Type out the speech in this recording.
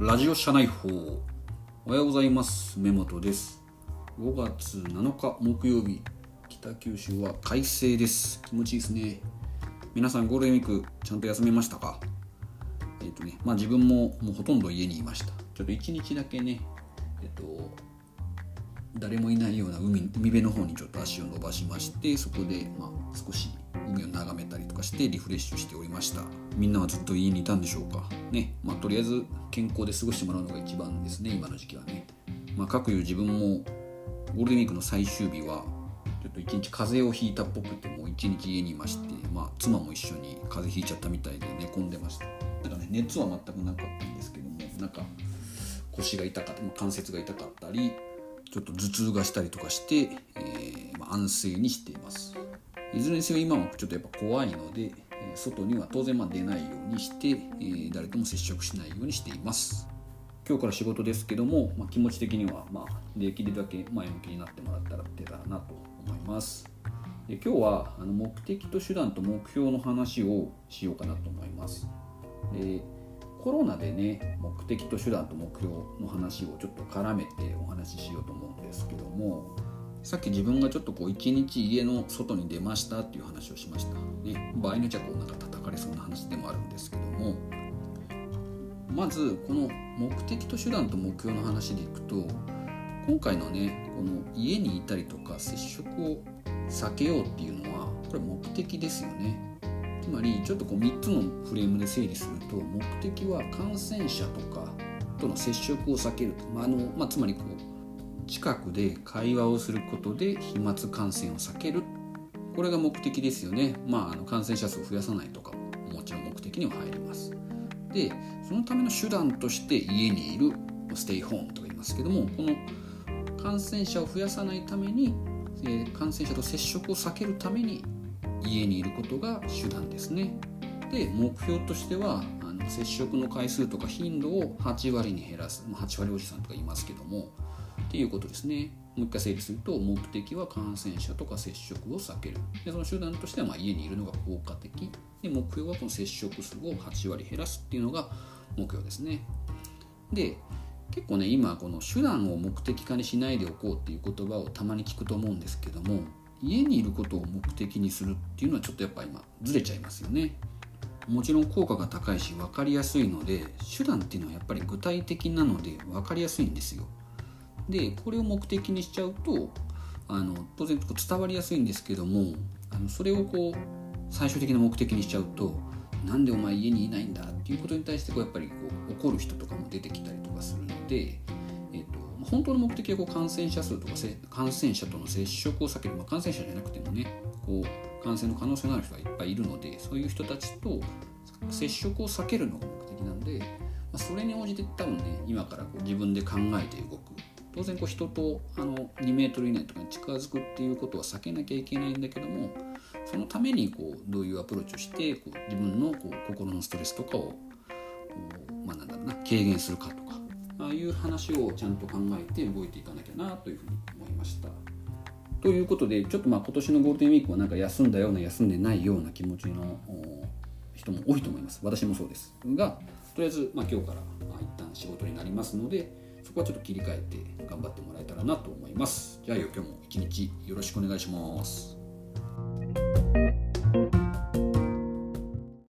ラジオ社内報。おはようございます。目本です。5月7日木曜日。北九州は快晴です。気持ちいいですね。皆さんゴールデンウィークちゃんと休めましたか？えっ、とねまあ自分ももうほとんど家にいました。ちょっと1日だけねえっ、と誰もいないような海海辺の方にちょっと足を伸ばしましてそこでまあ少し海を眺めたりとかしてリフレッシュしておりました。みんなはずっと家にいたんでしょうか？ね。まあとりあえず健康で過ごしてもらうのが一番ですね今の時期はね。まあ各いう自分もゴールデンウィークの最終日はちょっと一日風邪をひいたっぽくてもう一日家にいましてまあ妻も一緒に風邪ひいちゃったみたいで寝込んでました。なんかね熱は全くなかったんですけどもなんか腰が痛かった関節が痛かったりちょっと頭痛がしたりとかして、えーまあ、安静にしています。いずれにせよ今はちょっとやっぱ怖いので、外には当然ま出ないようにして、え誰とも接触しないようにしています。今日から仕事ですけども、まあ、気持ち的にはまできるだけ前向きになってもらったら出たらなと思います。で今日はあの目的と手段と目標の話をしようかなと思います。でコロナでね目的と手段と目標の話をちょっと絡めてお話ししようと思うんですけどもさっき自分がちょっとこう一日家の外に出ましたっていう話をしました。ね。場合によっちゃこうなんか叩かれそうな話でもあるんですけども。まずこの目的と手段と目標の話でいくと今回のねこの家にいたりとか接触を避けようっていうのはこれ目的ですよね。つまりちょっとこう3つのフレームで整理すると目的は感染者とかとの接触を避ける、まああのまあ、つまりこう近くで会話をすることで飛沫感染を避ける。これが目的ですよね、まあ、あの感染者数を増やさないとかももちろん目的には入ります。でそのための手段として家にいるステイホームとか言いますけどもこの感染者を増やさないために、えー感染者と接触を避けるために家にいることが手段ですね。で目標としてはあの接触の回数とか頻度を8割に減らすまあ8割おじさんとか言いますけどもていうことですね。もう一回整理すると目的は感染者とか接触を避ける。でその手段としてはま家にいるのが効果的。で目標はこの接触数を8割減らすっていうのが目標ですね。で結構ね今この手段を目的化にしないでおこうっていう言葉をたまに聞くと思うんですけども家にいることを目的にするっていうのはちょっとやっぱ今ずれちゃいますよね。もちろん効果が高いし分かりやすいので手段っていうのはやっぱり具体的なので分かりやすいんですよ。でこれを目的にしちゃうとあの当然伝わりやすいんですけどもあのそれをこう最終的な目的にしちゃうとなんでお前家にいないんだっていうことに対してこうやっぱりこう怒る人とかも出てきたりとかするので、えっと本当の目的はこう感染者数とかせ感染者との接触を避ける、まあ、感染者じゃなくてもねこう感染の可能性のある人がいっぱいいるのでそういう人たちと接触を避けるのが目的なので、まあ、それに応じて多分ね今からこう自分で考えて動く当然こう人とあの2メートル以内とかに近づくっていうことは避けなきゃいけないんだけどもそのためにこうどういうアプローチをしてこう自分のこう心のストレスとかを、まあ、なんだろうな軽減するかとかああいう話をちゃんと考えて動いていかなきゃなというふうに思いました。ということでちょっとまあ今年のゴールデンウィークはなんか休んだような休んでないような気持ちの人も多いと思います私もそうですがとりあえずまあ今日から一旦仕事になりますのでそこはちょっと切り替えて頑張ってもらえたらなと思います。じゃあ今日も一日よろしくお願いします。